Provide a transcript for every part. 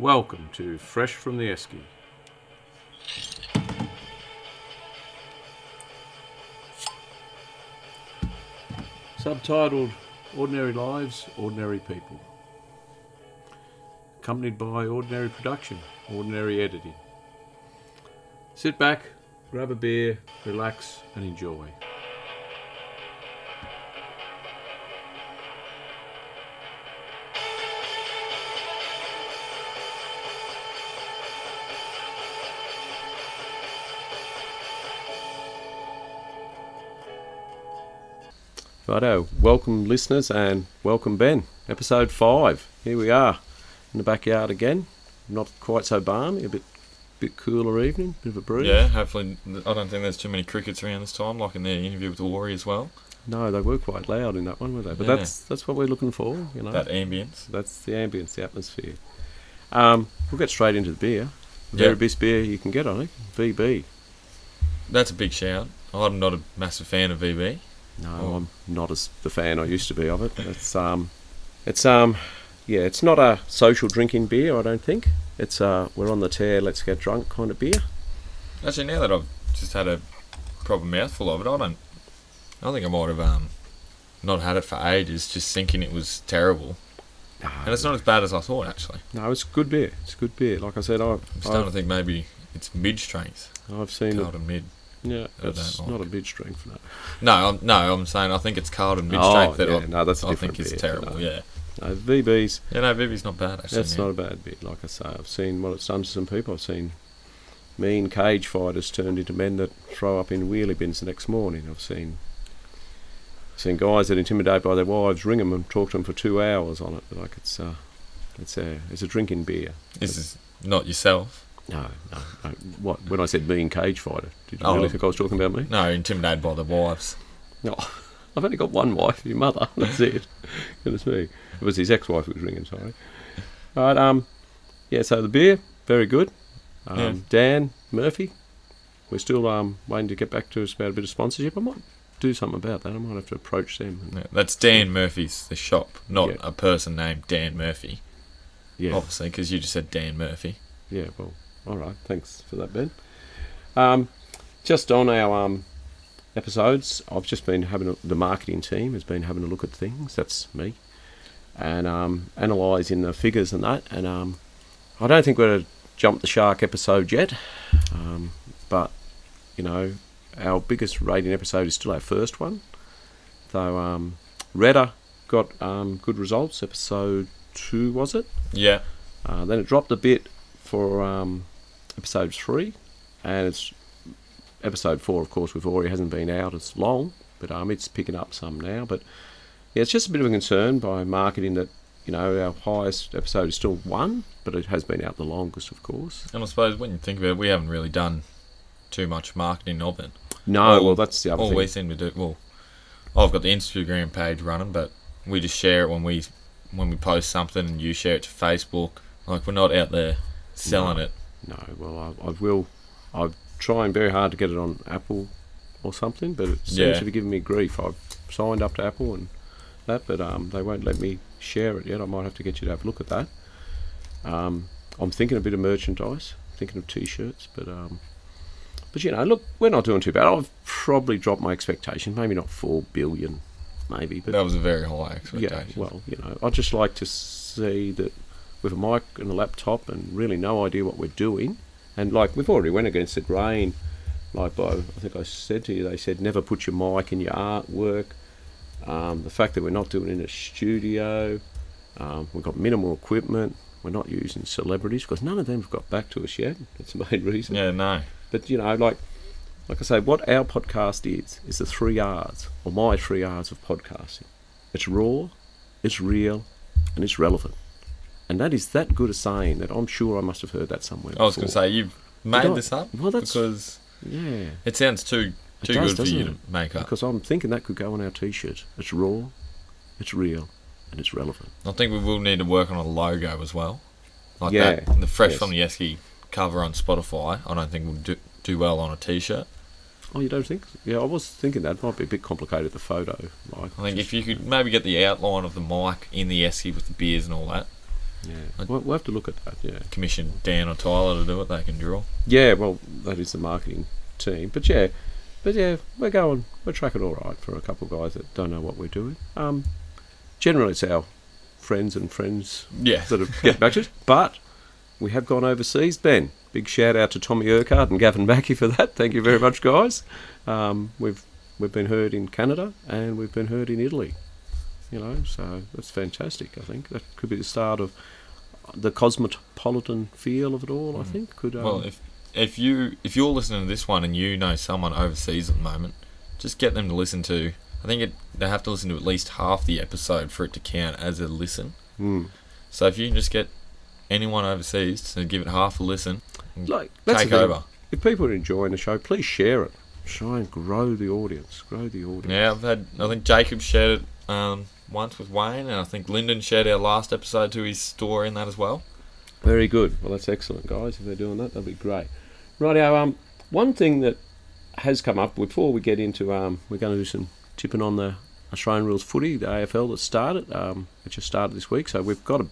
Welcome to Fresh from the Esky. Subtitled Ordinary Lives, Ordinary People. Accompanied by ordinary production, ordinary editing. Sit back, grab a beer, relax, and enjoy. Righto, welcome listeners and welcome Ben. Episode 5. Here we are in the backyard again. Not quite so balmy, a bit bit cooler evening, bit of a breeze. Yeah, hopefully. I don't think there's too many crickets around this time, like in the interview with the Warrior as well. No, they were quite loud in that one, were they? But Yeah. that's that's what we're looking for, you know. That ambience. That's the ambience, the atmosphere. Um, we'll get straight into the beer. The very best beer you can get, I think. VB. That's a big shout. I'm not a massive fan of VB. No, Oh. I'm not as the fan I used to be of it. It's um, it's um, yeah, it's not a social drinking beer. I don't think. It's uh, we're on the tear, let's get drunk kind of beer. Actually, now that I've just had a proper mouthful of it, I don't. I think I might have um, not had it for ages, just thinking it was terrible. And it's not as bad as I thought, actually. No, it's good beer. It's good beer. Like I said, I've I'm starting to I've, think maybe it's mid strength. I've seen it. Mid. Yeah, it's don't not like. a mid strength. No, No, I'm, no, I'm saying I think it's Carlton mid Oh, strength that yeah, I, no, that's I think is terrible. no. Yeah. no VB's. Yeah, no, VB's not bad, actually. That's yeah. not a bad beer. Like I say, I've seen what it's done to some people. I've seen mean cage fighters turned into men that throw up in wheelie bins the next morning. I've seen seen guys that intimidate by their wives, ring them and talk to them for two hours on it. Like it's uh, it's a it's a drinking beer. This is not yourself. No, no, no. What when I said mean cage fighter? Did you Oh. really think I was talking about me? No, intimidated by the wives. No, I've only got one wife, your mother. That's it. Goodness me. It was his ex-wife who was ringing. Sorry. All right. Um. Yeah. So the beer, very good. Um, Yeah. Dan Murphy, we're still um waiting to get back to us about a bit of sponsorship. I might do something about that. I might have to approach them. Yeah, that's Dan Murphy's the shop, not Yeah. a person named Dan Murphy. Yeah. Obviously, because you just said Dan Murphy. Yeah. Well. All right. Thanks for that, Ben. Um, just on our um episodes, I've just been having a, the marketing team has been having a look at things. That's me, and um, analysing the figures and that. And um, I don't think we're to jump the shark episode yet, um, but you know, our biggest rating episode is still our first one. Though um, Redder got um, good results. Episode two was it? Yeah, Uh, then it dropped a bit for um, episode three, and it's episode four. Of course, with Ori hasn't been out as long, but um, it's picking up some now. But yeah, it's just a bit of a concern by marketing that you know our highest episode is still one, but it has been out the longest, of course. and I suppose when you think about it, we haven't really done too much marketing of it. No, All- well that's the other All thing. we seem to do, well, I've got the Instagram page running, but we just share it when we when we post something, and you share it to Facebook. Like we're not out there selling No. it. No, well I, I will. I'm trying very hard to get it on Apple or something, but it seems Yeah. to be giving me grief. I've signed up to Apple and that, but um, they won't let me share it yet. I might have to get you to have a look at that. Um, I'm thinking a bit of merchandise, thinking of T-shirts, but um, but you know, look, we're not doing too bad. I've probably dropped my expectation, maybe not four billion, maybe, but that was a very high expectation. yeah, expectation. well, you know, I'd just like to see that with a mic and a laptop and really no idea what we're doing, and like we've already went against the grain. Like by, I think I said to you, they said never put your mic in your artwork. Um, the fact that we're not doing it in a studio, um, we've got minimal equipment. We're not using celebrities because none of them have got back to us yet. That's the main reason. yeah, no. But you know, like like I say, what our podcast is is the three R's, or my three R's of podcasting. It's raw, it's real, and it's relevant. And that is that good a saying that I'm sure I must have heard that somewhere. I was going to say you've made I? this up Well, that's- because yeah, it sounds too too does, good for you doesn't to make up. because I'm thinking that could go on our T-shirt. It's raw, it's real, and it's relevant. I think we will need to work on a logo as well. Like Yeah, that, the Fresh yes. from the Esky cover on Spotify. I don't think will do, do well on a T-shirt. Oh, you don't think? Yeah, I was thinking that might be a bit complicated. The photo, like I think if you could maybe get the outline of the mic in the Esky with the beers and all that, Yeah, we'll, we'll have to look at that. Yeah, Commission Dan or Tyler to do it. They can draw. yeah. Well, that is the marketing team, but yeah, but yeah, we're going, we're tracking all right for a couple of guys that don't know what we're doing. Um, generally, it's our friends and friends Yeah. that have get back to us, but we have gone overseas. Ben, big shout out to Tommy Urquhart and Gavin Mackey for that. Thank you very much, guys. Um, we've we've been heard in Canada and we've been heard in Italy. You know, so that's fantastic. I think that could be the start of the cosmopolitan feel of it all. I think could. Um, Well, if if you if you're listening to this one and you know someone overseas at the moment, just get them to listen to. I think it, they have to listen to at least half the episode for it to count as a listen. mm. So if you can just get anyone overseas to give it half a listen, like take over. If people are enjoying the show, please share it. Try and grow the audience. Grow the audience. Yeah, I've had. I think Jacob shared it um, once with Wayne, and I think Lyndon shared our last episode to his store in that as well. Very good. Well, that's excellent, guys. If they're doing that, that'll be great. Rightio. Um, one thing that has come up before we get into um, we're going to do some tipping on the Australian rules footy, the AFL that started. Um, it just started this week, so we've got a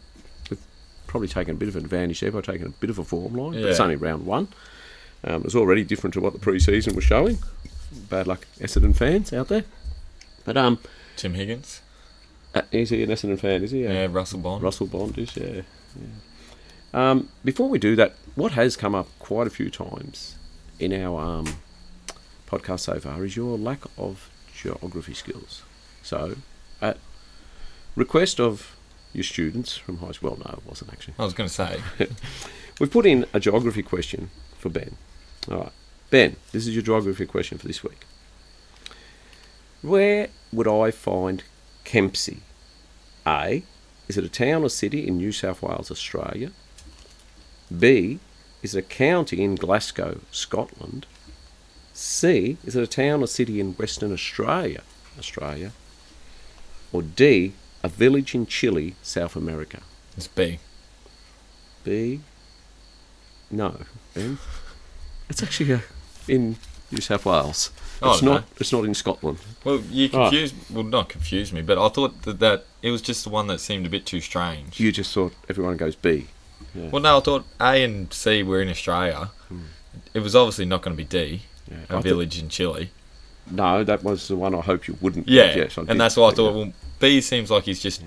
we've probably taken a bit of an advantage there by taking a bit of a form line. But it's only round one. Um, it's already different to what the pre-season was showing. Bad luck, Essendon fans out there. But um, Tim Higgins, is he an Essendon fan? Is he? yeah, Russell Bond. Russell Bond is, yeah. yeah. Um, before we do that, what has come up quite a few times in our um, podcast so far is your lack of geography skills. So, at request of your students from high school, well, no, it wasn't actually. I was going to say, We've put in a geography question for Ben. All right, Ben, this is your geography question for this week. Where would I find Kempsey? A. Is it a town or city in New South Wales, Australia? B. Is it a county in Glasgow, Scotland? C. Is it a town or city in Western Australia, Australia? Or D. A village in Chile, South America? it's B. B. No, Ben. It's actually uh, in New South Wales. Oh, It's no. not. It's not in Scotland. Well, you Right. confused. Well, not confused me, but I thought that, that it was just the one that seemed a bit too strange. You just thought everyone goes B. Yeah. Well, no, I thought A and C were in Australia. Hmm. It was obviously not going to be D, Yeah. a I thought- village in Chile. no, that was the one I hoped you wouldn't. Yeah, Yes, I did and that's why I thought. that. Well, B seems like he's just.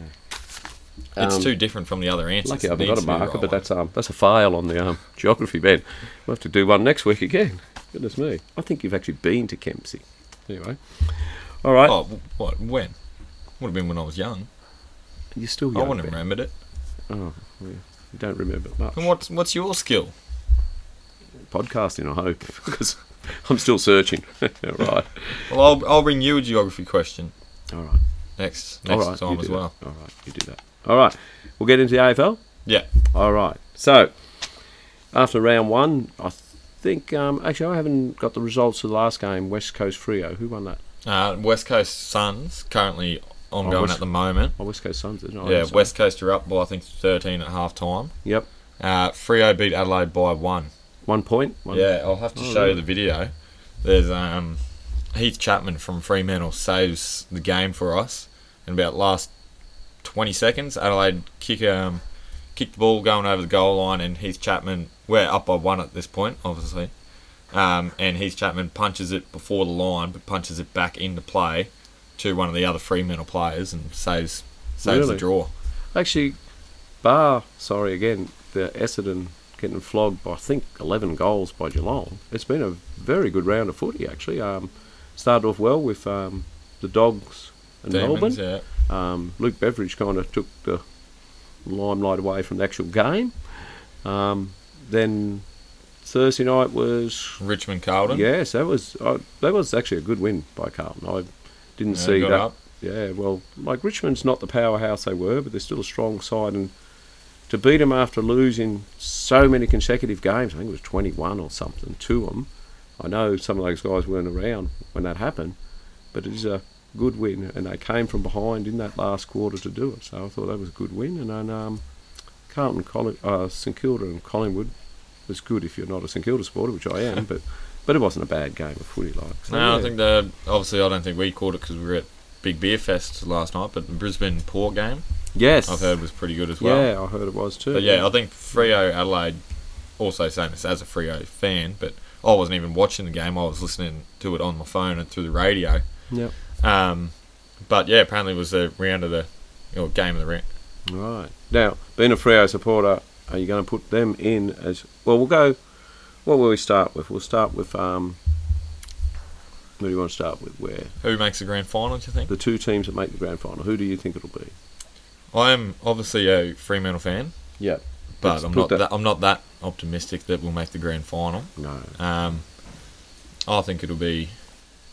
It's Um, too different from the other answers. Lucky I haven't got a to be the marker, but that's um that's a fail on the um geography, Ben. We'll have to do one next week again. Goodness me. I think you've actually been to Kempsey. Anyway. All right. Oh, what? When? Would have been when I was young. You're still I young. wouldn't have remembered it. Oh, well, you don't remember much. And what's what's your skill? Podcasting, I hope, because I'm still searching. right. Well, I'll I'll bring you a geography question All right. next next right. time as well. That. All right. You do that. All right. We'll get into the AFL. Yeah. All right. So, after round one, I think um, actually I haven't got the results of the last game. West Coast Freo. Who won that? Uh, West Coast Suns currently ongoing West- at the moment. Oh, West Coast Suns. Isn't it? yeah, West Coast are up by I think 13 at half time. Yep. Uh, Freo beat Adelaide by one. One point. One, Yeah, I'll have to Oh, show you the video. There's um, Heath Chapman from Fremantle saves the game for us in about last 20 seconds. Adelaide kick um, kick the ball going over the goal line, and Heath Chapman we're up by one at this point, obviously. Um, and Heath Chapman punches it before the line, but punches it back into play to one of the other Fremantle players and saves saves Really? the draw. Actually, bar. Sorry again. The Essendon getting flogged by I think 11 goals by Geelong. It's been a very good round of footy actually. Um, started off well with um, the Dogs and Melbourne. Yeah. Um, Luke Beveridge kind of took the limelight away from the actual game. Um, then Thursday night was Richmond Carlton. yes, that was uh, that was actually a good win by Carlton. I didn't Yeah, see that. up. Yeah, well, like Richmond's not the powerhouse they were, but they're still a strong side, and to beat them after losing so many consecutive games, I think it was 21 or something to them. I know some of those guys weren't around when that happened, but it is a good win, and they came from behind in that last quarter to do it. So I thought that was a good win, and then um, Carlton, Colli- uh, St Kilda, and Collingwood was good if you're not a St Kilda supporter, which I am, but but it wasn't a bad game of footy, like. So, No, I think the obviously I don't think we caught it because we were at Big Beer Fest last night, but the Brisbane Port game. Yes. I've heard was pretty good as well. Yeah, I heard it was too. But yeah, I think Freo Adelaide, also saying this as a Freo fan, but I wasn't even watching the game. I was listening to it on my phone and through the radio. Yep. Um, but yeah, apparently it was the round of the or game of the round. Right. Now, being a Freo supporter, are you going to put them in as well? We'll go. What will we start with? We'll start with um. Who do you want to start with? Where Who makes the grand final? Do you think? the two teams that make the grand final? Who do you think it'll be? I am obviously a Fremantle fan, Yeah. but Let's I'm not that- that, I'm not that optimistic that we'll make the grand final. No. Um, I think it'll be.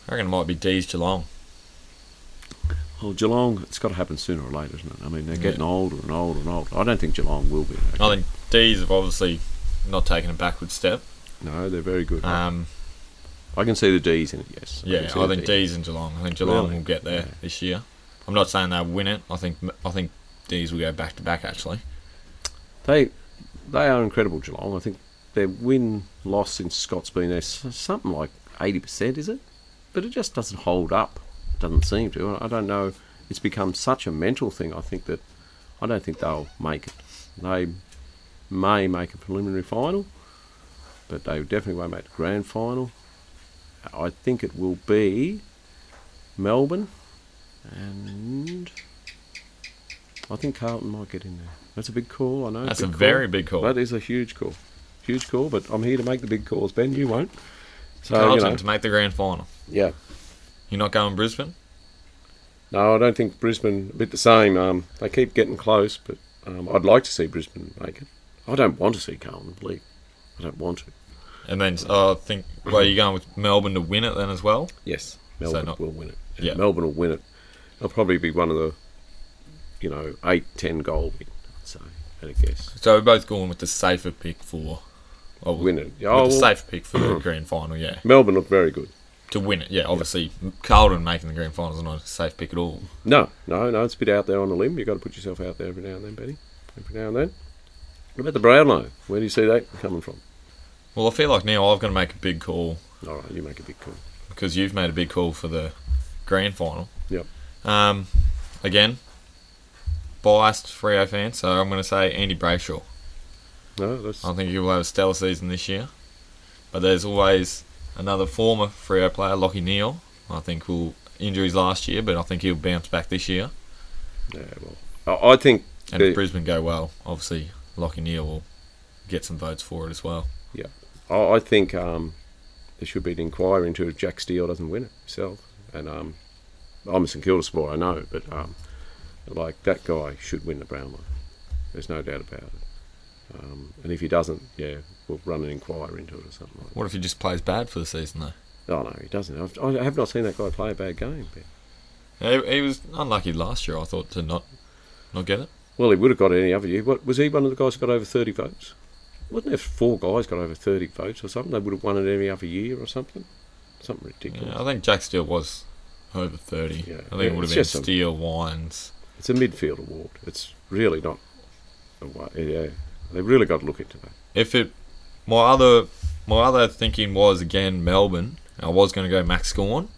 I reckon it might be D's Geelong. Well, Geelong, it's got to happen sooner or later, isn't it? I mean, they're Yeah. getting older and older and older. I don't think Geelong will be. I think D's have obviously not taken a backward step. No, they're very good. Um, I can see the D's in it. Yes. yeah, can I think Ds. D's and Geelong. I think Geelong Really? will get there Yeah. this year. I'm not saying they'll win it. I think I think D's will go back to back actually. They they are incredible, Geelong. I think their win loss since Scott's been there something like eighty percent, is it? But it just doesn't hold up. Doesn't seem to. I don't know. It's become such a mental thing. I think that I don't think they'll make it. They may make a preliminary final, but they definitely won't make the grand final. I think it will be Melbourne, and I think Carlton might get in there. That's a big call. I know. That's a call. very big call. That is a huge call. Huge call, but I'm here to make the big calls. Ben, you won't. So, Carlton you know, to make the grand final. yeah. You're not going Brisbane? No, I don't think Brisbane, a bit the same. Um, they keep getting close, but um, I'd like to see Brisbane make it. I don't want to see Carlton leave. I don't want to. And then uh, I think, well, you're going with Melbourne to win it then as well? Yes, Melbourne not- will win it. Yeah. Melbourne will win it. It'll probably be one of the, you know, eight, ten goal win, I'd say, at a guess. So we're both going with the safer pick for. Well, Win it. With Oh, the safe pick for the grand final, yeah. Melbourne look very good. To win it, yeah. Obviously, Carlton making the grand final is not a safe pick at all. No, no, no. It's a bit out there on the limb. You've got to put yourself out there every now and then, Betty. Every now and then. What about the Brownlow? Where do you see that coming from? Well, I feel like now I've got to make a big call All right, you make a big call. because you've made a big call for the grand final. Yep. Um, again, biased Freo fan, so I'm going to say Andy Brayshaw. No, that's I think he will have a stellar season this year. But there's always another former Freo player, Lachie Neale. I think will injuries last year, but I think he'll bounce back this year. yeah. Well, I, think And the- if Brisbane go well, obviously Lachie Neale will get some votes for it as well. I, I think um, there should be an inquiry into if Jack Steele doesn't win it himself. And um, I'm a St Kilda supporter, I know, but um, like that guy should win the Brownlow. There's no doubt about it. Um, and if he doesn't, yeah, we'll run an inquiry into it or something like that. What if he just plays bad for the season though? Oh no, he doesn't. I've, I have not seen that guy play a bad game. Ben. He, he was unlucky last year, I thought, to not not get it. Well, he would have got it any other year. What was he? One of the guys who got over thirty votes? Wasn't there four guys got over thirty votes or something? They would have won it any other year or something. Something ridiculous. Yeah, I think Jack Steele was over 30. Yeah. I think Yeah, it would have been a- Steele, Wines. It's a midfield award. It's really not. A, yeah, they've really got to look into that. If it, my other, my other thinking was again Melbourne. I was going to go Max Gawn,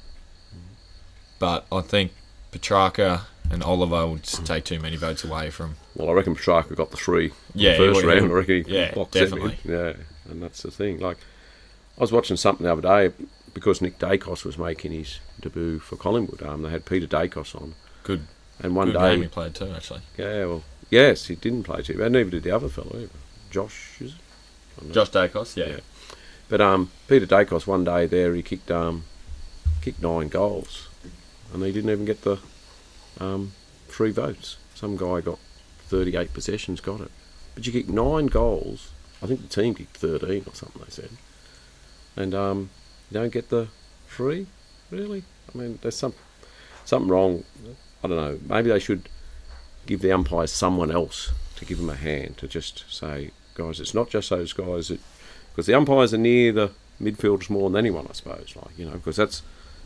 but I think Petrarca and Oliver would just take too many votes away from. Well, I reckon Petrarca got the three in Yeah, the first round. I reckon he yeah, boxed them in. definitely. Yeah, and that's the thing. Like, I was watching something the other day because Nick Daicos was making his debut for Collingwood. Um, they had Peter Daicos on, Good, and one good day game he played too. Actually, Yeah, well, yes, he didn't play too bad. Neither did the other fellow either. Josh, is it? I don't know. Josh Daicos, yeah. Yeah. But um, Peter Daicos one day there he kicked um, kicked nine goals, and he didn't even get the um, three votes. Some guy got thirty-eight possessions, got it. But you kick nine goals. I think the team kicked thirteen or something. They said, and um, you don't get the three. Really? I mean, there's some something wrong. I don't know. Maybe they should give the umpires someone else to give them a hand to just say, guys, it's not just those guys that because the umpires are near the midfielders more than anyone, I suppose. Like you know, because that's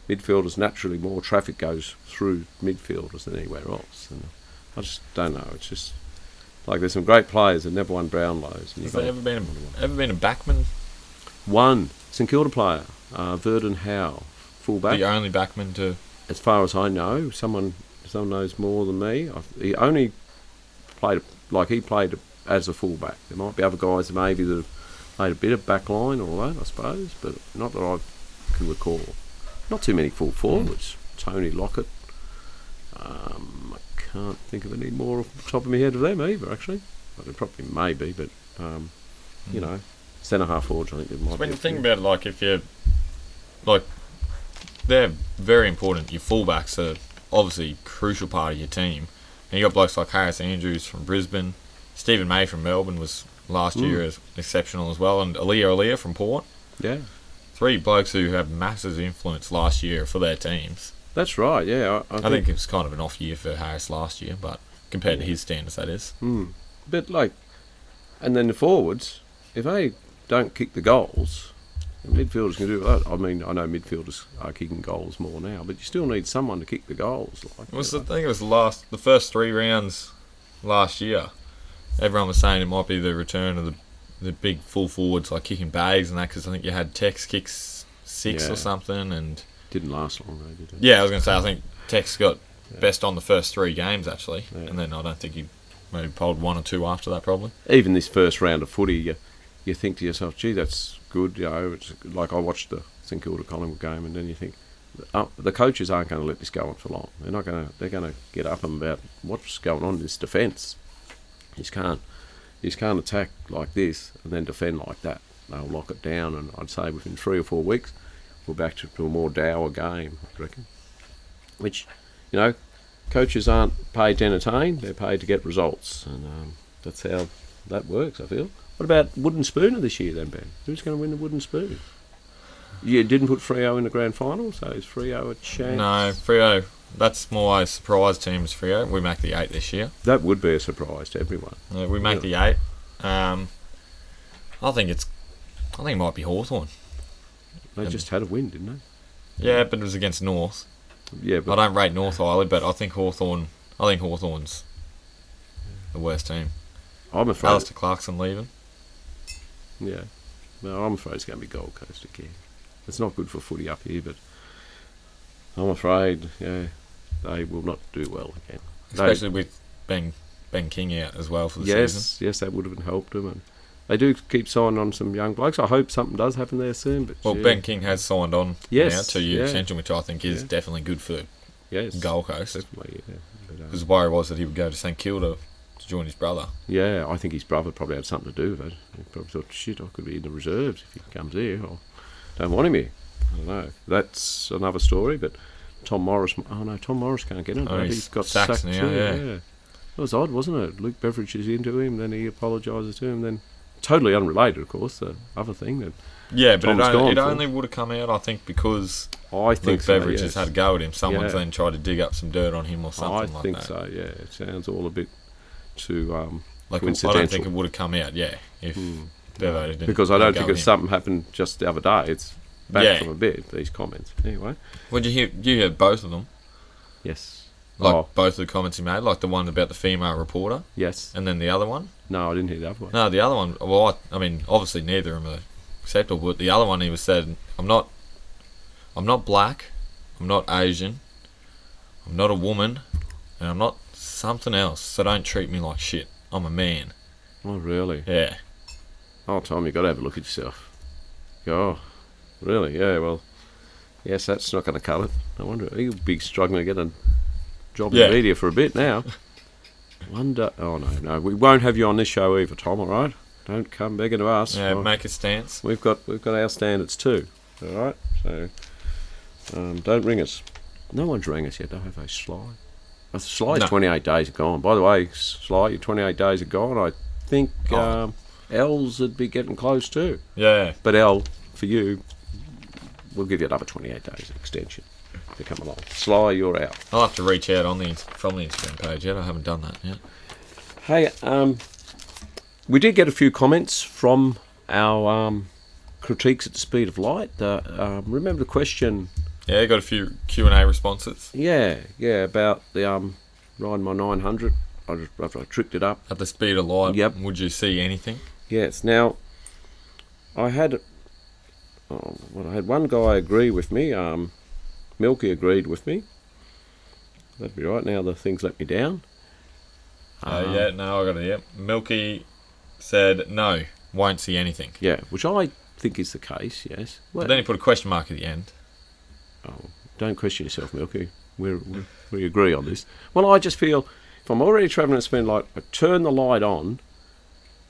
midfielders naturally more traffic goes through midfielders than anywhere else. And I just don't know. It's just like there's some great players that never won Brownlows. You've there ever been a, ever been a backman? one St Kilda player, uh, Verdun Howell, fullback. The only backman to As far as I know, someone someone knows more than me. i he only played like he played as a fullback. There might be other guys maybe that have played a bit of back line or that, I suppose, but not that I can recall. Not too many full forwards. Tony Lockett. Um, I can't think of any more off the top of my head of them either, actually. Well, there probably may be, but um, you know, centre half forwards. I think there might When be. you think about it, like if you're like they're very important. Your fullbacks are obviously a crucial part of your team. And you got blokes like Harris Andrews from Brisbane, Steven May from Melbourne was last Mm. year as exceptional as well, and Aliir Aliir from Port. yeah, Three blokes who have massive influence last year for their teams. that's right. Yeah, I, I I think think it was kind of an off year for Harris last year, but compared to his standards, that is. Hmm. But like, and then the forwards, if they don't kick the goals, the midfielders can do that. I mean, I know midfielders are kicking goals more now, but you still need someone to kick the goals. Like, It was the, I think it was the last, the first three rounds last year. Everyone was saying it might be the return of the the big full forwards like kicking bags and that because I think you had Tex kicks six Yeah. or something and didn't last long though, did it? yeah I was gonna say I think Tex got Yeah. best on the first three games actually Yeah. and then I don't think he maybe polled one or two after that probably. Even this first round of footy, you, you think to yourself, "Gee, that's good." You know, it's like I watched the St Kilda Collingwood game, and then you think. Uh, the coaches aren't going to let this go on for long. They're not going to. They're going to get up and about what's going on in this defence. You just can't. You just can't attack like this and then defend like that. They'll lock it down, and I'd say within three or four weeks, we're back to, to a more dour game. I reckon. Which, you know, coaches aren't paid to entertain; they're paid to get results, and um, that's how that works. I feel. What about Wooden Spooner this year, then, Ben? Who's going to win the Wooden Spoon? You didn't put Freo in the grand final, so is Freo a chance? No, Freo. That's my surprise team is Freo. We make the eight this year. That would be a surprise to everyone. Uh, we make the eight. Um, I think it's. I think it might be Hawthorn. They And- just had a win, didn't they? Yeah, but it was against North. Yeah, but I don't rate North highly, but I think Hawthorn. I think Hawthorn's the worst team. I'm afraid. Alastair Clarkson leaving. Yeah. No, I'm afraid it's going to be Gold Coast again. It's not good for footy up here, but I'm afraid, yeah, they will not do well again. They- especially with Ben Ben King out as well for the yes, season. yes, that would have helped them. And they do keep signing on some young blokes. I hope something does happen there soon. But Well, yeah. Ben King has signed on Yes, now two year yeah. extension, which I think is Yeah. definitely good for yes, Gold Coast. definitely, yeah. But, um, Because the worry was that he would go to St Kilda to join his brother. Yeah, I think his brother probably had something to do with it. He probably thought, shit, I could be in the reserves if he comes here. I don't want him here. I don't know. That's another story, but Tom Morris, oh no, Tom Morris can't get him. Oh, he's he's got sacked sacked, now, too, yeah. It was odd, wasn't it? Luke Beveridge is into him, then he apologises to him, then totally unrelated, of course, the other thing. That Yeah, but it Tom's only, gone it only would have come out, I think, because I think Luke so, Beveridge yes. has had a go at him. Someone's Yeah. then tried to dig up some dirt on him or something I like think that. so, yeah. It sounds all a bit too um, Like I don't think it would have come out, yeah, if Hmm. Bevo didn't. because I don't think it's something happened just the other day. It's back Yeah. from a bit, these comments. Anyway, Would you hear? You hear both of them? yes. Like Oh. both of the comments he made, like the one about the female reporter, Yes. and then the other one. No, I didn't hear the other one. No, the other one. Well, I, I mean, obviously neither of them are acceptable. But the other one, he was said, "I'm not, I'm not black, I'm not Asian, I'm not a woman, and I'm not something else. So don't treat me like shit. I'm a man." Oh, really? Yeah. Oh, Tom, you got to have a look at yourself. Oh, really? Yeah. Well, yes, that's not going to cut it. I wonder he'll be struggling to get a job Yeah. in media for a bit now. Wonder. Oh no, no, we won't have you on this show either, Tom. All right? Don't come begging to us. Yeah. Oh, Make a stance. We've got we've got our standards too. All right. So um, don't ring us. No one's rang us yet, don't have a Sly. Sly's No. 28 days are gone. By the way, Sly, your 28 days are gone. I think Oh. um, L's would be getting close too. Yeah. But L, for you, we'll give you another 28 days extension to come along. Sly, you're out. I'll have to reach out on the from the Instagram page yet. I haven't done that yet. Hey, um, we did get a few comments from our um, critiques at the speed of light. Uh, um, remember the question? Yeah, got a few Q and A responses Yeah, yeah, about the um, riding my 900. I just after I tricked it up. at the speed of light. Yep. Would you see anything? Yes. Now, I had, oh, well, I had one guy agree with me. Um, Milky agreed with me. That'd be right. Now the things let me down. Uh, Um, yeah, no, I got it. Yep. Milky said no, won't see anything. Yeah, which I think is the case. Yes. Well, But then he put a question mark at the end. oh, don't question yourself, Milky. We're, we we agree on this. Well, I just feel if I'm already travelling at speed light, I turn the light on.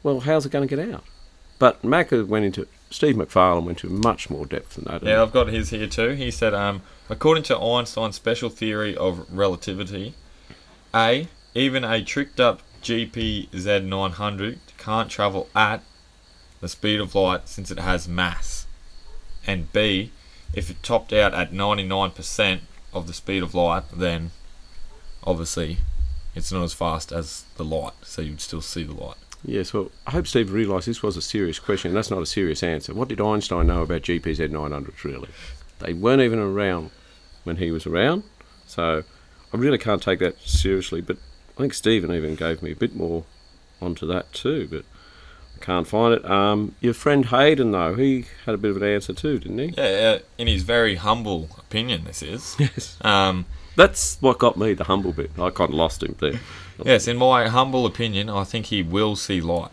Well, how's it going to get out? But Macca went into Steve McFarlane went into much more depth than that. Yeah, I've got his here too. He said, um, according to Einstein's special theory of relativity, A, even a tricked up GPZ 900 can't travel at the speed of light since it has mass. And B, if it topped out at 99% of the speed of light, then obviously it's not as fast as the light, so you'd still see the light. Yes, well, I hope Steve realised this was a serious question. and That's not a serious answer. What did Einstein know about GPZ 900s, really? They weren't even around when he was around, so I really can't take that seriously. But I think Stephen even gave me a bit more onto that too, but I can't find it. Um, your friend Hayden, though, he had a bit of an answer too, didn't he? Yeah, uh, in his very humble opinion, this is. Yes. Um, That's what got me, the humble bit. I kind of lost him there. Yes, in my humble opinion, I think he will see light.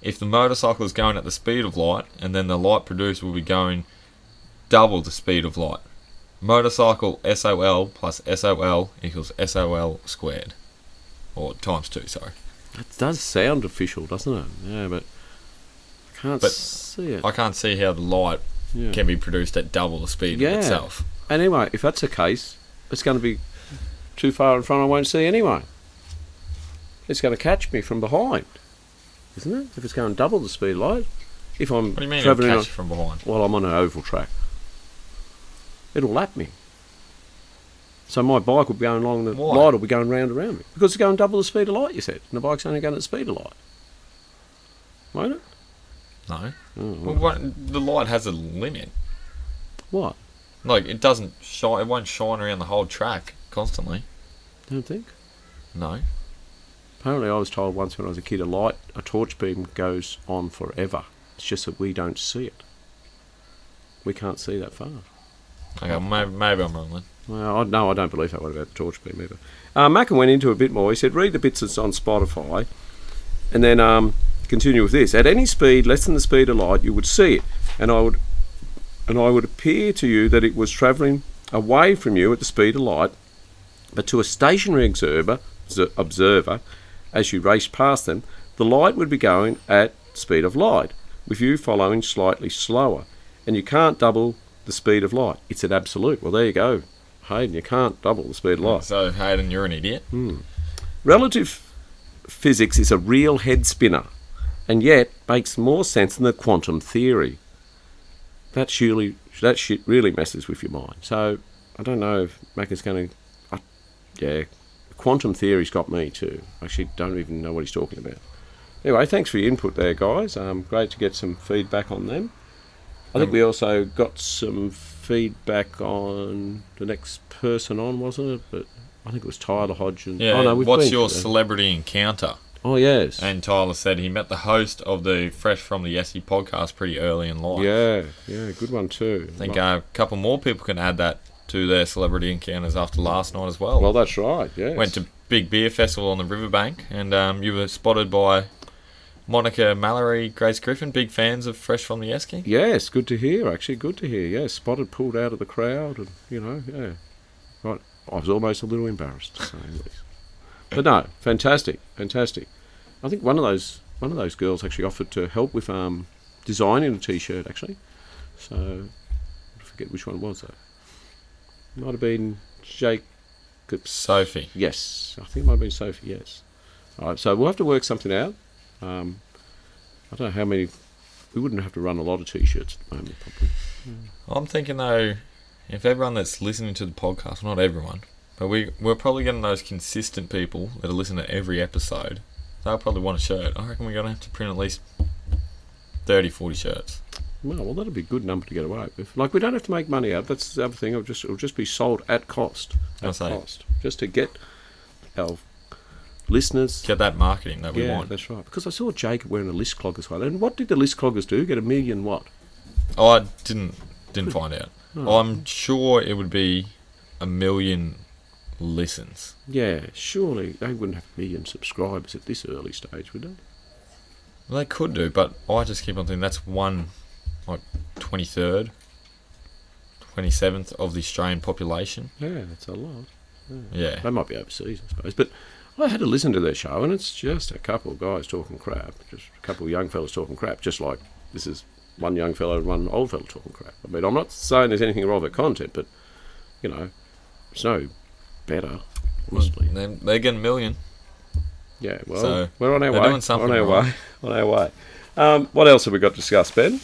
If the motorcycle is going at the speed of light, and then the light produced will be going double the speed of light. Motorcycle SOL plus SOL equals SOL squared. Or times two, sorry. That does sound official, doesn't it? Yeah, but I can't But see it. I can't see how the light Yeah. can be produced at double the speed Yeah. of itself. Anyway, if that's the case, it's going to be too far in front. I won't see anyway. It's going to catch me from behind, isn't it? If it's going double the speed of light, if I'm What do you mean it'll travelling catch on, from behind? while I'm on an oval track, it'll lap me. So my bike will be going along the Why? light will be going round around me because it's going double the speed of light. You said, and the bike's only going at the speed of light, won't it? No. Oh, Well, what, the light has a limit. what? Like, it doesn't shine, it won't shine around the whole track constantly. Don't think. No. Apparently, I was told once when I was a kid, a light, a torch beam goes on forever. It's just that we don't see it. We can't see that far. Okay, maybe, maybe I'm wrong then. Well, I, no, I don't believe that one about the torch beam either. Uh, Mackin went into a bit more. He said, read the bits that's on Spotify, and then um, continue with this. At any speed less than the speed of light, you would see it, and I would, and I would appear to you that it was travelling away from you at the speed of light, but to a stationary observer, observer, as you raced past them, the light would be going at speed of light, with you following slightly slower, and you can't double the speed of light. It's an absolute. Well, there you go, Hayden. You can't double the speed of light. So, Hayden, you're an idiot. Hmm. Relative physics is a real head spinner, and yet makes more sense than the quantum theory. That surely that shit really messes with your mind. So I don't know if Mac is going to. Yeah, quantum theory's got me too. I actually don't even know what he's talking about. Anyway, thanks for your input there, guys. Um, great to get some feedback on them. I think we also got some feedback on the next person on, wasn't it? But I think it was Tyler Hodgson. Yeah. oh, no, we've what's your celebrity encounter? Oh yes. And Tyler said he met the host of the Fresh from the Esky podcast pretty early in life. yeah, yeah, good one too. I think uh, a couple more people can add that to their celebrity encounters after last night as well. well, that's right. Yeah. Went to Big Beer Festival on the riverbank, and um, you were spotted by Monica Mallory, Grace Griffin, big fans of Fresh from the Esky. Yes, good to hear. Actually, good to hear. Yeah, spotted pulled out of the crowd, and you know, yeah, right. I was almost a little embarrassed to say the least. But no, fantastic, fantastic. I think one of those one of those girls actually offered to help with um, designing a T-shirt. Actually, so I forget which one it was though. Might have been Jake. Sophie. Yes, I think it might have been Sophie. Yes. All right, so we'll have to work something out. Um, I don't know how many. We wouldn't have to run a lot of T-shirts at the moment, probably. I'm thinking though, if everyone that's listening to the podcast, well, not everyone, but we we're probably getting those consistent people that are listening to every episode. They'll probably want a shirt. I reckon we're gonna have to print at least 30, 40 shirts. Well, well, that'd be a good number to get away with. Like, we don't have to make money out. That's the other thing. It'll just it'll just be sold at cost. I At say. cost, just to get our listeners. Get that marketing that we yeah, want. that's right. Because I saw Jake wearing a list clog as well. And what did the list cloggers do? Get a million what? Oh, I didn't didn't find out. Oh. I'm sure it would be a million listens. Yeah, surely they wouldn't have a million subscribers at this early stage, would they? Well, they could do, but I just keep on thinking that's one, like, 23rd, 27th of the Australian population. Yeah, that's a lot. Yeah. They might be overseas, I suppose. But I had to listen to their show, and it's just a couple of guys talking crap, just a couple of young fellas talking crap, just like this is one young fellow and one old fellow talking crap. I mean, I'm not saying there's anything wrong with the content, but you know, it's no better, honestly. They're, they're getting a million. Yeah, well, So, we're on our way. doing something on our right. way. On our way. Um, what else have we got to discuss, Ben?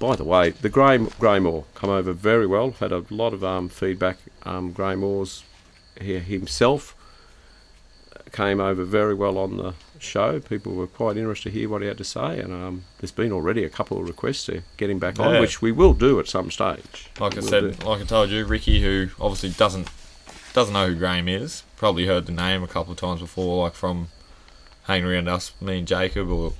By the way, the Grey Greymore come over very well. Had a lot of um, feedback. Um, Greymore's here himself came over very well on the show. People were quite interested to hear what he had to say, and um, there's been already a couple of requests to get him back on, which we will do at some stage. Like I Will said, do. like I told you, Ricky, who obviously doesn't doesn't know who Graham is, probably heard the name a couple of times before, like from hanging around us, me and Jacob, or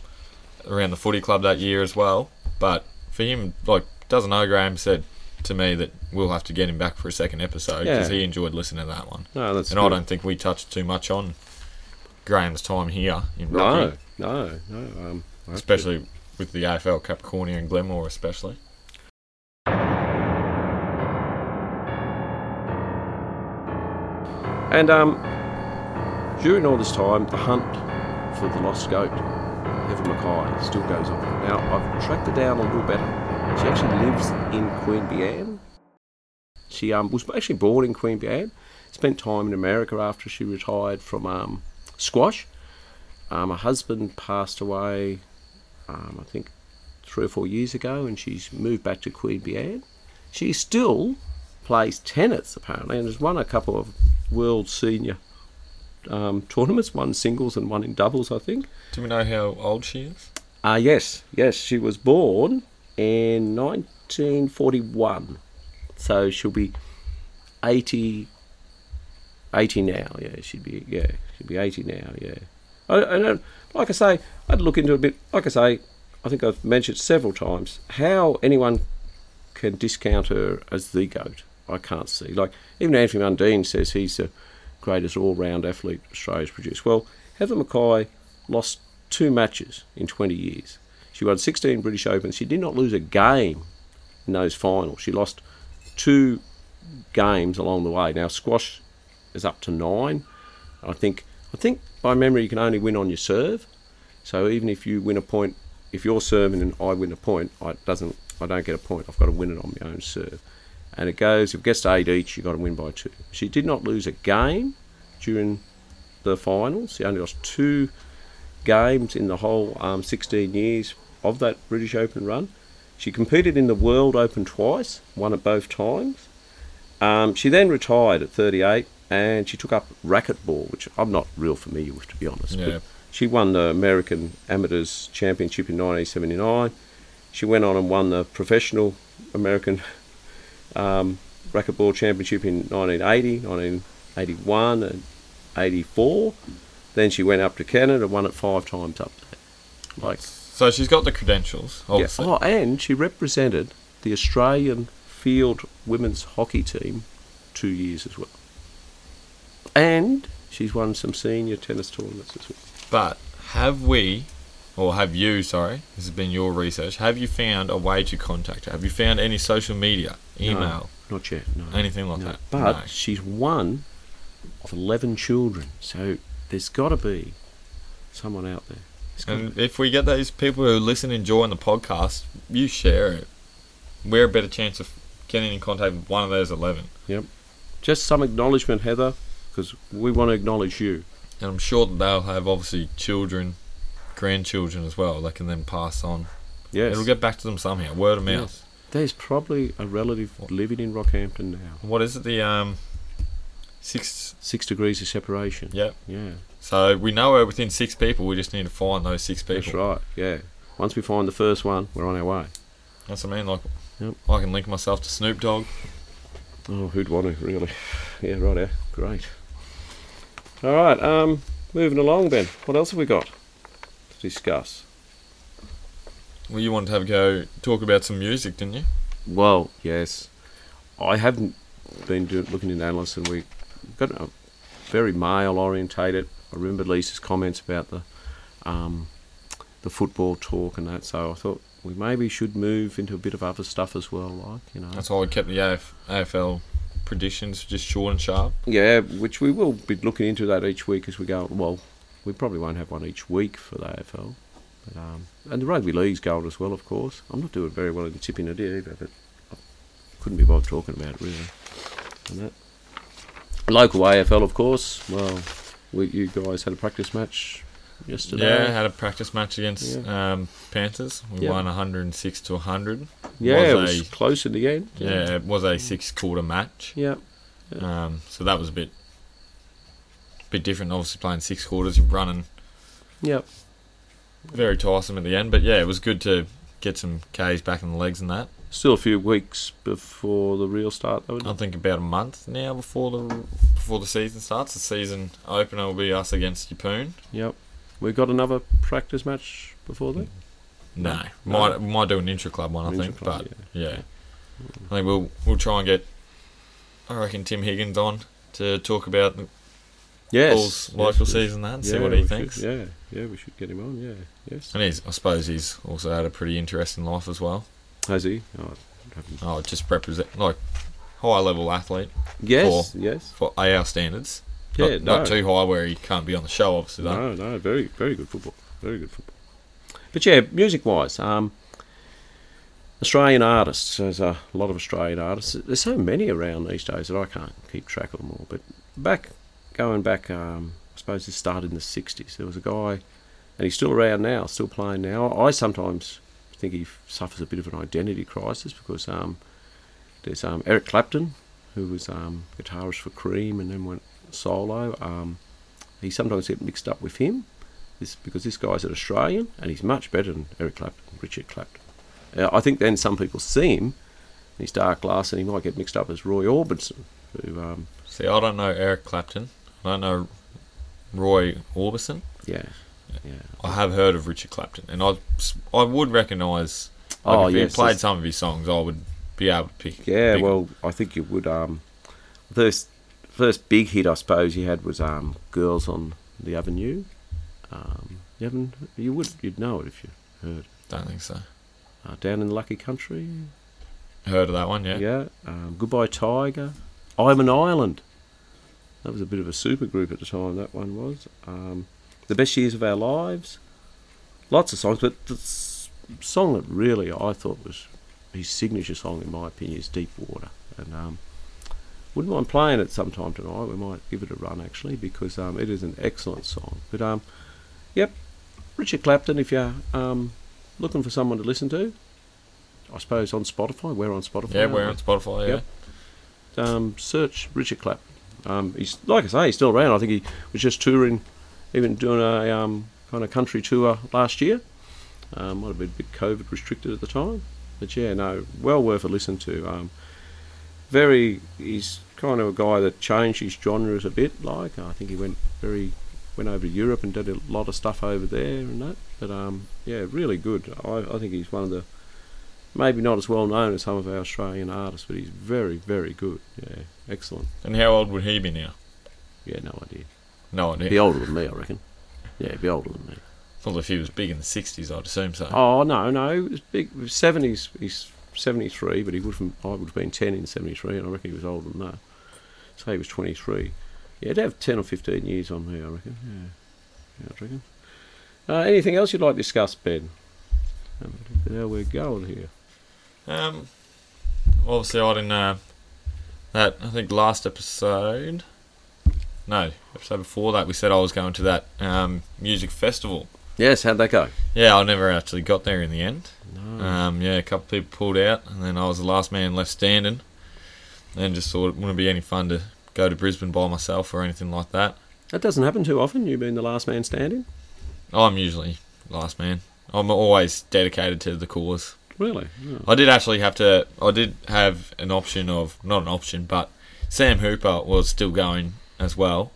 around the footy club that year as well. But for him, like doesn't know Graham said to me that we'll have to get him back for a second episode because Yeah. he enjoyed listening to that one. No, that's and I don't think we touched too much on Graham's time here in No, Rocky, no, no. Um, especially with the AFL Capricornia and Glenmore, especially. And um, during all this time, the hunt for the lost goat, Heather Mackay, still goes on. Now, I've tracked her down a little better. She actually lives in Queen Queanbeyan. She um, was actually born in Queen Queanbeyan, spent time in America after she retired from um, squash. Um, her husband passed away, um, I think, three or four years ago, and she's moved back to Queen Queanbeyan. She still plays tennis, apparently, and has won a couple of world senior um, tournaments, one singles and one in doubles, I think. Do we know how old she is? Ah, yes, yes, she was born in 1941, so she'll be 80, 80 now. Yeah, she'd be yeah, she'd be 80 now. Yeah, I, I like I say, I'd look into it a bit. Like I say, I think I've mentioned several times how anyone can discount her as the goat. I can't see. Like even Anthony Mundine says he's the greatest all-round athlete Australia's produced. Well, Heather Mackay lost two matches in 20 years. She won 16 British Opens. She did not lose a game in those finals. She lost two games along the way. Now squash is up to nine. I think I think by memory you can only win on your serve. So even if you win a point, if you're serving and I win a point, I doesn't I don't get a point. I've got to win it on my own serve. And it goes if it gets to eight each, you've got to win by two. She did not lose a game during the finals. She only lost two games in the whole um, 16 years of that British Open run. She competed in the World Open twice, won it both times. Um, she then retired at 38 and she took up racquetball, which I'm not real familiar with, to be honest. Yeah. She won the American Amateurs Championship in 1979. She went on and won the professional American um, racquetball championship in 1980, 1981, and 84. Then she went up to Canada, won it five times up there. Like, So she's got the credentials, yeah. Oh, and she represented the Australian field women's hockey team two years as well. And she's won some senior tennis tournaments as well. But have we, or have you, sorry, this has been your research, have you found a way to contact her? Have you found any social media, email, Not yet, no. anything like No. that? But No. she's one of 11 children, so there's got to be someone out there. And if we get those people who listen and enjoy the podcast, you share it. We're a better chance of getting in contact with one of those 11. Yep. Just some acknowledgement, Heather, because we want to acknowledge you. And I'm sure that they'll have obviously children, grandchildren as well. They can then pass on. Yes. It'll get back to them somehow, word of mouth. Yes. There's probably a relative living in Rockhampton now. What is it? The um, six. Six degrees of separation. Yep. Yeah, So we know we're within six people. We just need to find those six people. that's right. Yeah. Once we find the first one, we're on our way. That's what I mean. Like, Yep. I can link myself to Snoop Dogg. Oh, who'd want to, really? Yeah, right, yeah. Great. All right, um, moving along, Ben. What else have we got to discuss? Well, you wanted to have a go talk about some music, didn't you? Well, yes. I haven't been doing, looking into analysts, and we got a very male orientated. I remember Lisa's comments about the um, the football talk and that. So I thought we maybe should move into a bit of other stuff as well, like you know. That's why we kept the AF, AFL predictions just short and sharp. Yeah, which we will be looking into that each week as we go. Well, we probably won't have one each week for the AFL. But, um, and the rugby league's going as well, of course. I'm not doing very well in tipping it either, but I couldn't be bothered talking about it really. And that. Local AFL, of course. Well, we, you guys had a practice match yesterday. Yeah, had a practice match against um, Panthers. We Yeah. won 106 to 100. Yeah, it was was a- close in the end. Yeah, it was a six quarter match. Yeah. Um, so that was a bit bit different. Obviously, playing six quarters, you're running Yep. Very tiresome at the end. But yeah, it was good to get some K's back in the legs and that. Still a few weeks before the real start, though. I think about a month now before the before the season starts. The season opener will be us against Yeppoon. Yep. we've got another practice match before that. No, No. might we might do an intra club one, I think. but yeah. I think we'll we'll try and get. I reckon Tim Higgins on to talk about the Yes. Bulls' yes, local season and see what he we should- thinks. yeah, yeah, we should get him on. Yeah, yes. And he's, I suppose he's also had a pretty interesting life as well. Has he? Oh, Oh, just represent like high level athlete yes, yes. for AR standards. Yeah, not, not too high where he can't be on the show, obviously. Though. No, no, very, very good football. Very good football. But yeah, music-wise, um, Australian artists. There's a lot of Australian artists. There's so many around these days that I can't keep track of them all. But back, going back, um, I suppose this started in the '60s. There was a guy, and he's still around now, still playing now. I sometimes think he suffers a bit of an identity crisis because um, there's um, Eric Clapton, who was um, guitarist for Cream and then went solo. Um, he sometimes get mixed up with him this, because this guy's an Australian and he's much better than Eric Clapton, Richard Clapton. Uh, I think then some people see him, he's dark glass, and he might get mixed up as Roy Orbison, who, um, See, I don't know Eric Clapton. I don't know Roy Orbison. yeah, yeah. I have heard of Richard Clapton, and I I would recognise. Like Oh, if yes, he played some of his songs, I would be able to pick. Yeah, pick well, I think you would. Um, first, first big hit I suppose you had was um, "Girls on the Avenue." Um, you haven't, you would, you'd know it if you heard. don't think so. Uh, Down in the Lucky Country, Heard of that one? Yeah. yeah. Um, Goodbye Tiger, I'm an Island. That was a bit of a super group at the time. That one was. Um, the best years of our lives. Lots of songs, but the s- song that really I thought was his signature song, in my opinion, is Deep Water. And um, wouldn't mind playing it sometime tonight. We might give it a run actually because um, it is an excellent song. But um, yep, Richard Clapton. If you're um, looking for someone to listen to, I suppose on Spotify. We're on Spotify. Yeah, we're we? on Spotify. Yeah. Yep. um, search Richard Clapton. Um, he's like I say, he's still around. I think he was just touring, even doing a um, kind of country tour last year. Um, might have been a bit COVID restricted at the time, but yeah, no, well worth a listen to. Um, very, he's kind of a guy that changed his genres a bit. Like I think he went very went over to Europe and did a lot of stuff over there and that. But um, yeah, really good. I, I think he's one of the maybe not as well known as some of our Australian artists, but he's very, very good. Yeah, excellent. And how old would he be now? Yeah, no idea. No idea. Be older than me, I reckon. Yeah, be older than me. Well, if he was big in the '60s, I'd assume so. Oh no, no, it was big. Seventies. He's seventy three, but he would have. I would have been ten in seventy three, and I reckon he was older than that. So he was twenty three. Yeah, he'd have ten or fifteen years on me, I reckon. Yeah, yeah I reckon. Uh, anything else you'd like to discuss, Ben? How we're going here. Um, obviously, I didn't. Uh, that I think last episode. No, episode before that, we said I was going to that um, music festival. Yes, how'd that go? Yeah, I never actually got there in the end. No. Um, yeah, a couple of people pulled out, and then I was the last man left standing. And just thought it wouldn't be any fun to go to Brisbane by myself or anything like that. that doesn't happen too often. You being the last man standing. I'm usually last man. I'm always dedicated to the cause. Really? Oh. I did actually have to. I did have an option of not an option, but Sam Hooper was still going as well.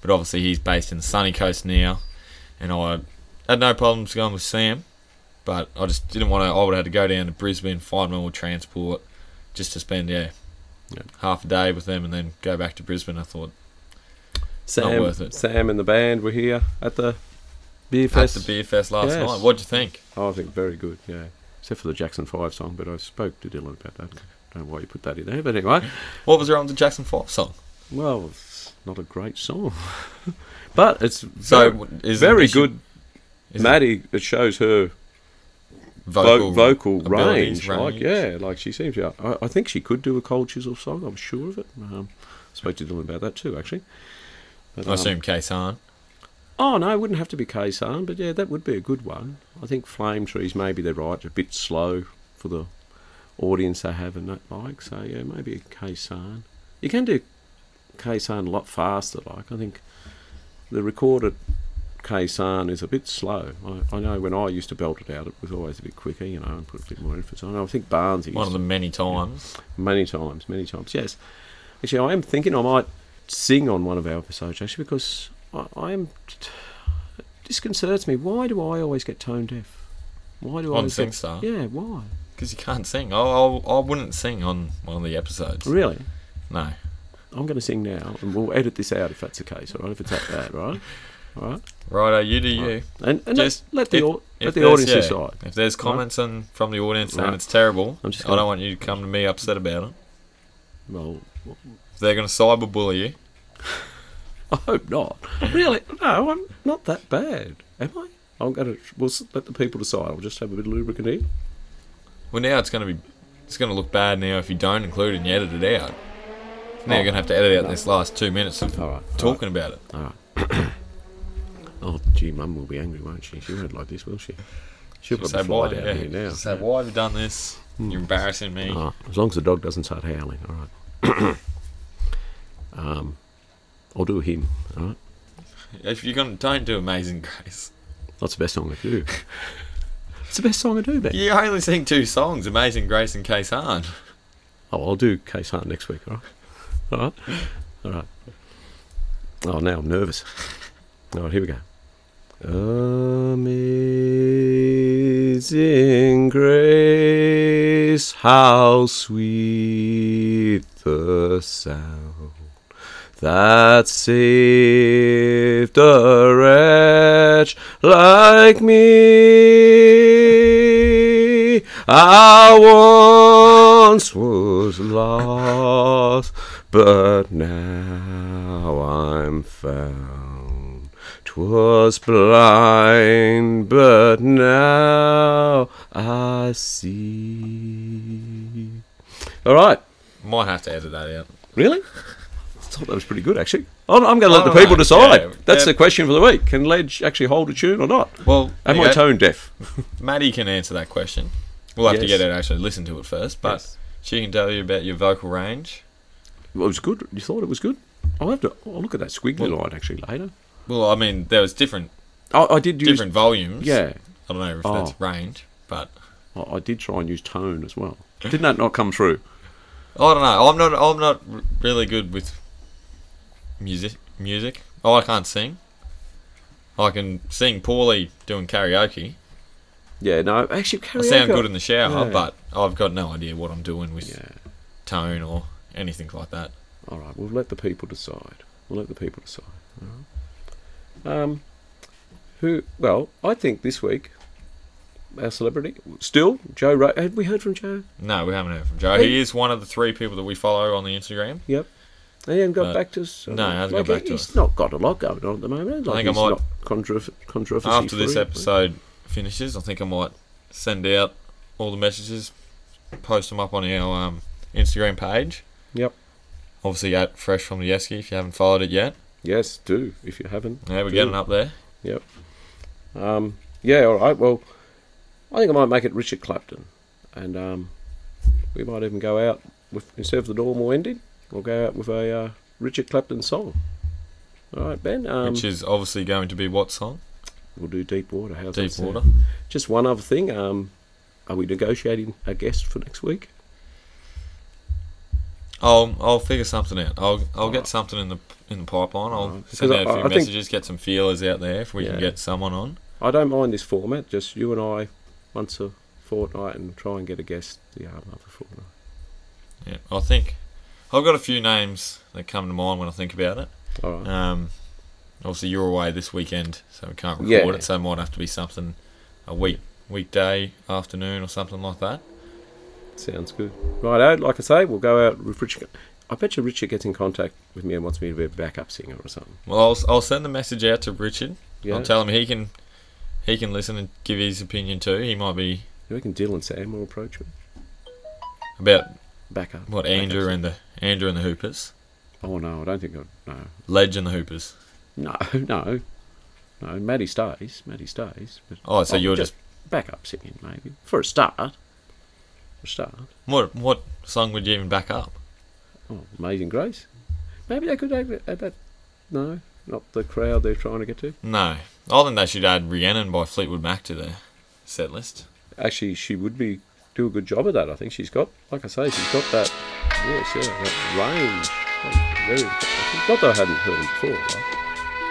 But obviously he's based in the sunny coast now, and I had no problems going with Sam. But I just didn't want to. I would have had to go down to Brisbane, find more transport, just to spend yeah Yeah. half a day with them and then go back to Brisbane. I thought Sam, worth it. Sam and the band were here at the beer fest. at the beer fest last Yes. night. What'd you think? Oh, I think very good. Yeah, except for the Jackson Five song, but I spoke to Dylan about that. I Don't know why you put that in there, but anyway. What was wrong with the Jackson Five song? Well, it's not a great song, but it's So very, is it very issue- good. is it Maddie, it shows her vocal, vocal range. abilities, Like, yeah, like she seems to. I, I think she could do a cold chisel song. I'm sure of it. Um, spoke to Dylan about that too, actually. But, I um, assume Khe Sanh. Oh no, it wouldn't have to be Khe Sanh, but yeah, that would be a good one. I think Flame Trees, maybe they're right, a bit slow for the audience they have and that like. So yeah, maybe a Khe Sanh. You can do Khe Sanh a lot faster. Like I think the recorded Khe Sanh is a bit slow. I, I know when I used to belt it out, it was always a bit quicker, you know, and put a bit more emphasis on. it. I think Barnes One of the many times. Many times, many times, yes. Actually, I am thinking I might sing on one of our episodes, actually, because I, I am. It disconcerts me. Why do I always get tone deaf? Why do I On always get- SingStar? Yeah, why? Because you can't sing. I, I, I wouldn't sing on one of the episodes. Really? No. I'm going to sing now, and we'll edit this out if that's the case, all right? If it's that bad, right? All right? Righto, you do you. And, and Just let, let the, if- let the audience yeah, decide. If there's comments on, from the audience saying Right. it's terrible, I'm just I don't want you to come to me upset about it. Well, If they're going to cyberbully you, I hope not. Really? No, I'm not that bad. Am I? I'm going to. We'll let the people decide. I'll just have a bit of lubricant here. well, now it's going to be, it's going to look bad now if you don't include it and you edit it out. Now Oh, you're going to have to edit out no. this last two minutes of All right. talking about it. All right. oh, gee, Mum will be angry, won't she? She won't like this, will she? She'll Just probably say why, fly down yeah. here now. Just say why have you done this? You're embarrassing me. Oh, as long as the dog doesn't start howling, all right. um, I'll do a hymn, all right? If you're going to don't do Amazing Grace, That's the best song I do. it's the best song I do, man. you only sing two songs: Amazing Grace and Khe Sanh. Oh, I'll do Khe Sanh next week, all right? All right? All right. Oh, now I'm nervous. All right, here we go. Amazing grace, how sweet the sound that saved a wretch like me. I once was lost, but now I'm found. 'Twas blind, but now I see. All right. Might have to edit that out. Really? I thought that was pretty good, actually. I'm, I'm going to let the oh, people know. decide. Yeah, That's the question for the week. Can Ledge actually hold a tune or not? Well, Am I tone deaf? Maddie can answer that question. We'll have to get her to actually listen to it first, but Yes. she can tell you about your vocal range. Well, it was good. You thought it was good? I'll have to. I'll look at that squiggly Well- line actually later. Well, I mean, there was different I, I did use. different volumes. Yeah, I don't know if Oh. that's range, but I, I did try and use tone as well. Didn't that not come through? I don't know. I'm not. I'm not really good with music. Music. Oh, I can't sing. I can sing poorly doing karaoke. Yeah, no. Actually, I sound good in the shower, Yeah. but I've got no idea what I'm doing with Yeah. tone or anything like that. All right. We'll let the people decide. We'll let the people decide. Um, who? Well, I think this week our celebrity still Joe. Ro- Had we heard from Joe? No, we haven't heard from Joe. Hey. He is one of the three people that we follow on the Instagram. Yep. And he hasn't got Uh, back to us. no, he hasn't got back to he's us. not got a lot going on at the moment. Like think I might- controversy After this episode finishes, I think I might send out all the messages, post them up on our um, Instagram page. Yep. Obviously, at Fresh from the Esky if you haven't followed it yet. Yes, do if you haven't. Yeah, we're do. getting up there. Yep. Um, yeah, all right. Well, I think I might make it Richard Clapton, and um, we might even go out with instead of the normal ending, we'll go out with a uh, Richard Clapton song. All right, Ben. Um, which is obviously going to be what song? we'll do Deep Water. How's Deep? Water. Just one other thing. Um, are we negotiating a guest for next week? I'll I'll figure something out. I'll I'll Alright. get something in the in the pipeline. I'll Alright. send out a few I think- messages, get some feelers out there if we Yeah. can get someone on. I don't mind this format. Just you and I once a fortnight, and try and get a guest the other fortnight. Yeah, I think I've got a few names that come to mind when I think about it. All right. Um, obviously, you're away this weekend, so we can't record Yeah. it. So it might have to be something a week weekday afternoon or something like that. Sounds good. Right, out, like I say, we'll go out with Richard. I bet you Richard gets in contact with me and wants me to be a backup singer or something. Well, I'll, I'll send the message out to Richard. Yeah. I'll tell him he can he can listen and give his opinion too. He might be You reckon Dylan Sam will approach me? about Backup. what Andrew singer. and the Andrew and the Hoopers, Oh no, I don't think I. No, Ledge and the Hoopers. no, no, no. Maddie stays. Maddie stays. But Oh, so you're just backup singing maybe for a start. For a start. what what song would you even back up? Oh, Amazing Grace. Maybe they could add that. No, not the crowd they're trying to get to. No, I think they should add Rhiannon by Fleetwood Mac to their set list. Actually, she would be do a good job of that. I think she's got, like I say, she's got that voice, yeah, that range. Like, very, not that I hadn't heard it before. Right?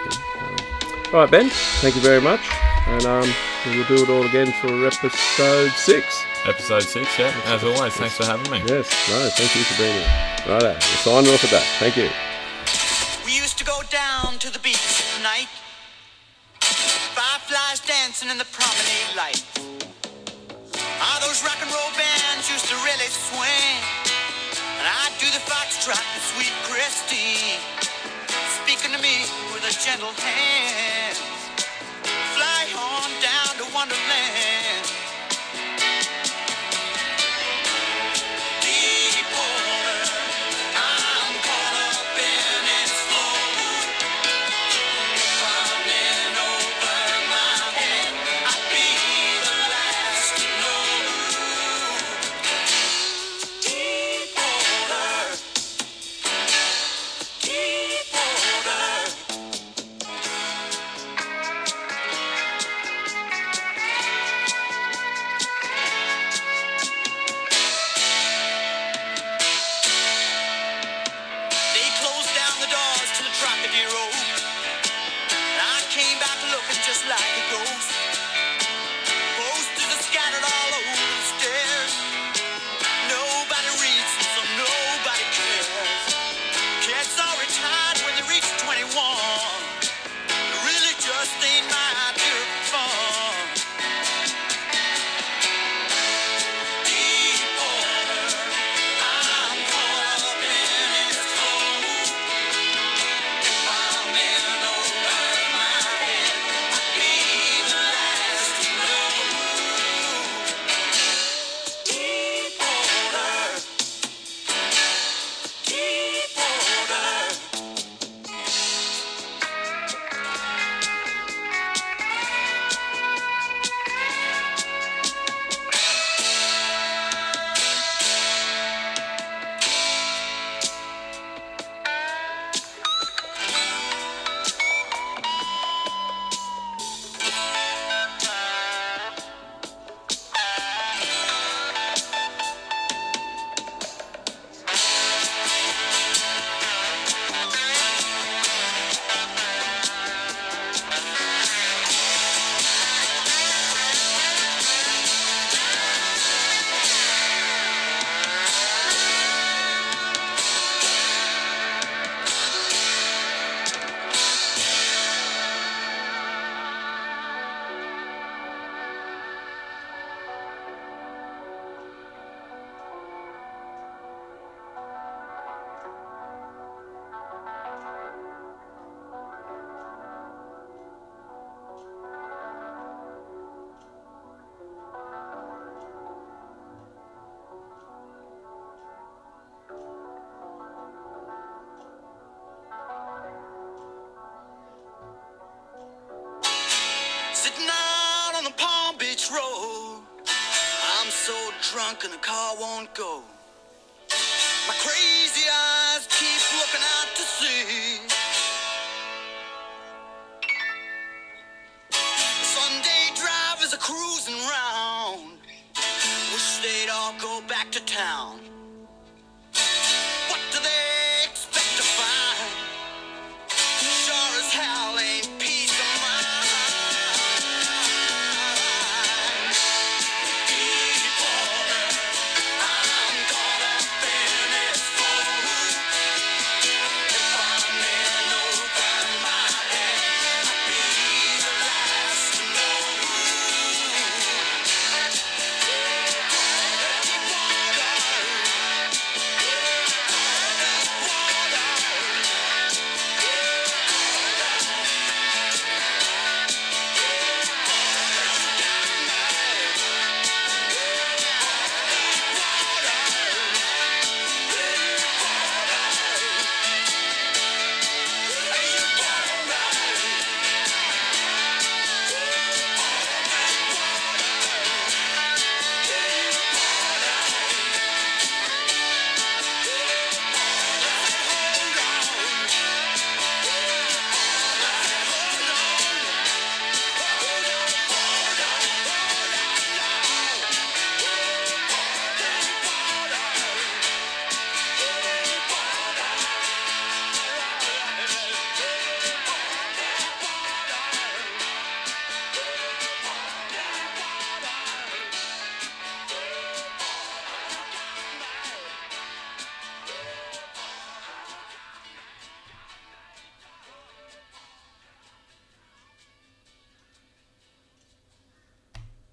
Yeah, um, all right, Ben. Thank you very much, and um, we'll do it all again for episode six. Episode six, yeah. As always, thanks for having me. Yes. No, thank you for being here. Right, we're signing off at that. Thank you. We used to go down to the beach at night. Fireflies dancing in the promenade light. Ah, those rock and roll bands used to really swing. And I'd do the foxtrot with sweet Christine. Speaking to me with a gentle hand. Fly on down to Wonderland.